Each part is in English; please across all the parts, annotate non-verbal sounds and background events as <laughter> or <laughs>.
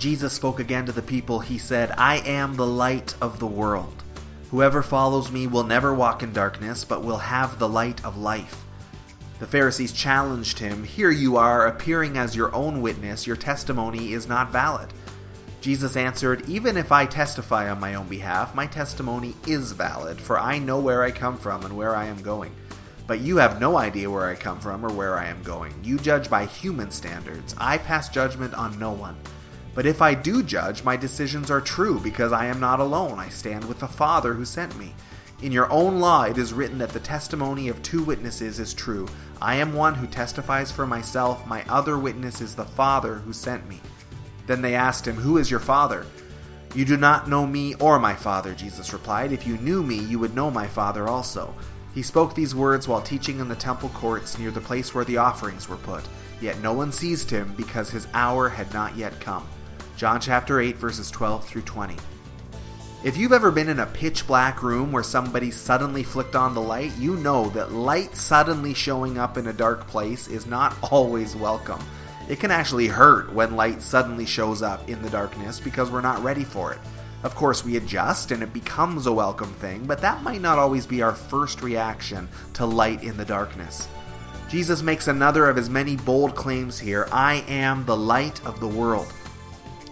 Jesus spoke again to the people, he said, I am the light of the world. Whoever follows me will never walk in darkness, but will have the light of life. The Pharisees challenged him, Here you are, appearing as your own witness, your testimony is not valid. Jesus answered, Even if I testify on my own behalf, my testimony is valid, for I know where I come from and where I am going. But you have no idea where I come from or where I am going. You judge by human standards. I pass judgment on no one. But if I do judge, my decisions are true, because I am not alone. I stand with the Father who sent me. In your own law it is written that the testimony of two witnesses is true. I am one who testifies for myself, my other witness is the Father who sent me. Then they asked him, Who is your Father? You do not know me or my Father, Jesus replied. If you knew me, you would know my Father also. He spoke these words while teaching in the temple courts near the place where the offerings were put. Yet no one seized him because his hour had not yet come. John chapter 8, verses 12 through 20. If you've ever been in a pitch black room where somebody suddenly flicked on the light, you know that light suddenly showing up in a dark place is not <laughs> always welcome. It can actually hurt when light suddenly shows up in the darkness because we're not ready for it. Of course, we adjust and it becomes a welcome thing, but that might not always be our first reaction to light in the darkness. Jesus makes another of his many bold claims here I am the light of the world.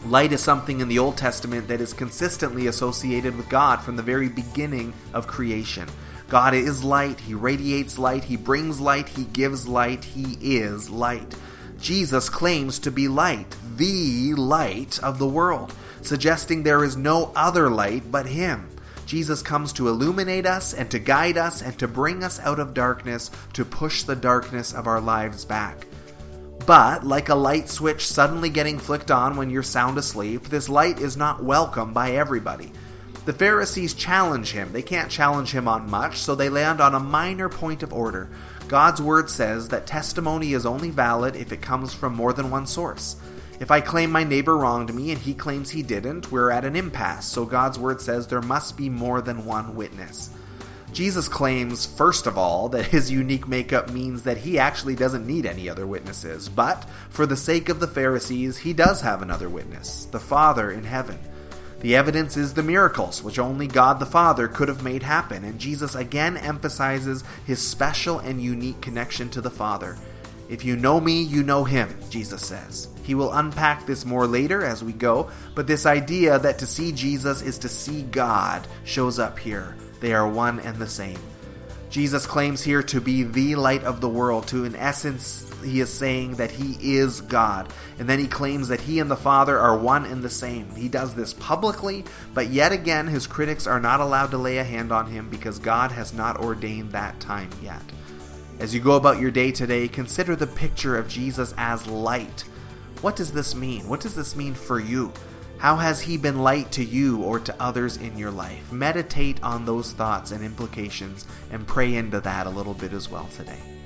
Light is something in the Old Testament that is consistently associated with God from the very beginning of creation. God is light, He radiates light, He brings light, He gives light, He is light. Jesus claims to be light, the light of the world, suggesting there is no other light but Him. Jesus comes to illuminate us and to guide us and to bring us out of darkness, to push the darkness of our lives back. But, like a light switch suddenly getting flicked on when you're sound asleep, this light is not welcome by everybody. The Pharisees challenge him. They can't challenge him on much, so they land on a minor point of order. God's word says that testimony is only valid if it comes from more than one source. If I claim my neighbor wronged me and he claims he didn't, we're at an impasse, so God's word says there must be more than one witness. Jesus claims, first of all, that his unique makeup means that he actually doesn't need any other witnesses, but for the sake of the Pharisees, he does have another witness, the Father in heaven. The evidence is the miracles, which only God the Father could have made happen, and Jesus again emphasizes his special and unique connection to the Father. If you know me, you know him, Jesus says. He will unpack this more later as we go, but this idea that to see Jesus is to see God shows up here. They are one and the same. Jesus claims here to be the light of the world. To, in essence, he is saying that he is God. And then he claims that he and the Father are one and the same. He does this publicly, but yet again, his critics are not allowed to lay a hand on him because God has not ordained that time yet. As you go about your day today, consider the picture of Jesus as light. What does this mean? What does this mean for you? How has he been light to you or to others in your life? Meditate on those thoughts and implications and pray into that a little bit as well today.